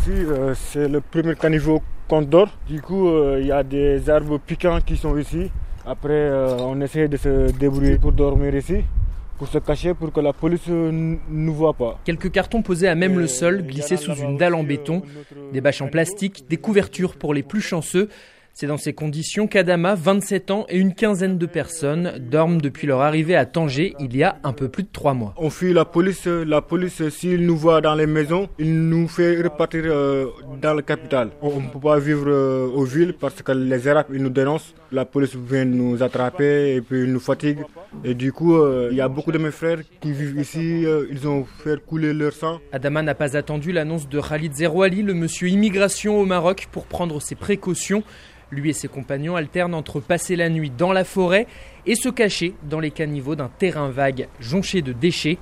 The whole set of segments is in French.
ici, euh, c'est le premier caniveau qu'on dort. Du coup, euh, il y a des arbres piquants qui sont ici. Après, euh, on essaie de se débrouiller pour dormir ici pour se cacher pour que la police ne nous voit pas. Quelques cartons posés à même le sol, glissés sous une dalle en béton, des bâches en plastique, des couvertures pour les plus chanceux. C'est dans ces conditions qu'Adama, 27 ans, et une quinzaine de personnes dorment depuis leur arrivée à Tanger il y a un peu plus de trois mois. On fuit la police. La police, s'il nous voit dans les maisons, il nous fait repartir euh, dans la capitale. On ne peut pas vivre euh, aux villes parce que les Arabes, ils nous dénoncent. La police vient nous attraper et puis ils nous fatigue. Et du coup, euh, il y a beaucoup de mes frères qui vivent ici. ils ont fait couler leur sang. Adama n'a pas attendu l'annonce de Khalid Zerouali, le monsieur immigration au Maroc, pour prendre ses précautions. Lui et ses compagnons alternent entre passer la nuit dans la forêt et se cacher dans les caniveaux d'un terrain vague jonché de déchets.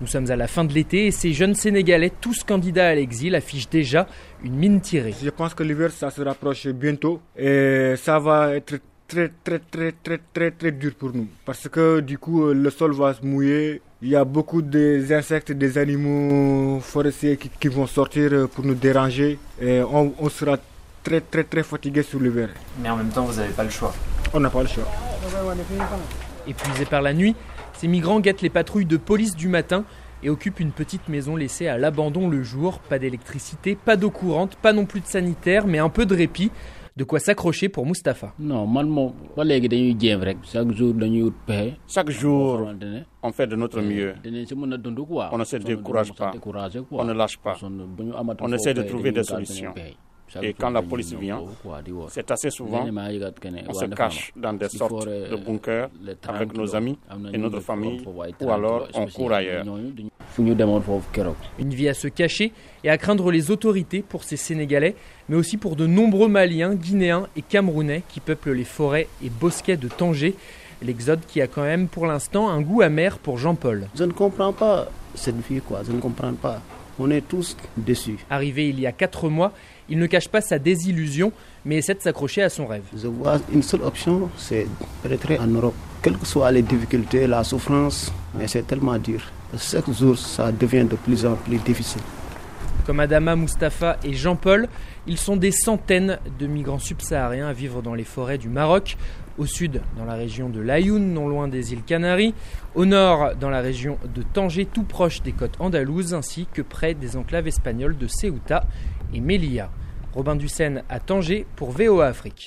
Nous sommes à la fin de l'été et ces jeunes Sénégalais, tous candidats à l'exil, affichent déjà une mine tirée. Je pense que l'hiver, ça se rapproche bientôt et ça va être très très très très très très dur pour nous parce que du coup le sol va se mouiller. Il y a beaucoup d'insectes, des animaux forestiers qui, vont sortir pour nous déranger et on, on sera très très très fatigué sur l'hiver. Mais en même temps, vous n'avez pas le choix. On n'a pas le choix. Épuisés par la nuit, ces migrants guettent les patrouilles de police du matin et occupent une petite maison laissée à l'abandon le jour. Pas d'électricité, pas d'eau courante, pas non plus de sanitaire, mais un peu de répit. De quoi s'accrocher pour Mustapha. Non, Chaque jour, on fait de notre mieux. On ne se décourage pas. On ne lâche pas. On essaie de trouver des solutions. Et quand la police vient, c'est assez souvent, on se cache dans des sortes de bunkers avec nos amis et notre famille, ou alors on court ailleurs. Une vie à se cacher et à craindre les autorités pour ces Sénégalais, mais aussi pour de nombreux Maliens, Guinéens et Camerounais qui peuplent les forêts et bosquets de Tanger. L'exode qui a quand même pour l'instant un goût amer pour Jean-Paul. Je ne comprends pas cette vie, quoi. Je ne comprends pas. On est tous déçus. Arrivé il y a quatre mois, il ne cache pas sa désillusion, mais essaie de s'accrocher à son rêve. Je vois une seule option, c'est rentrer en Europe. Quelles que soient les difficultés, la souffrance, mais c'est tellement dur. Chaque jour, ça devient de plus en plus difficile. Comme Adama, Mustapha et Jean-Paul, ils sont des centaines de migrants subsahariens à vivre dans les forêts du Maroc, au sud dans la région de l'Ayoun, non loin des îles Canaries, au nord dans la région de Tanger, tout proche des côtes andalouses, ainsi que près des enclaves espagnoles de Ceuta et Melilla. Robin Dussen à Tanger pour VOA Afrique.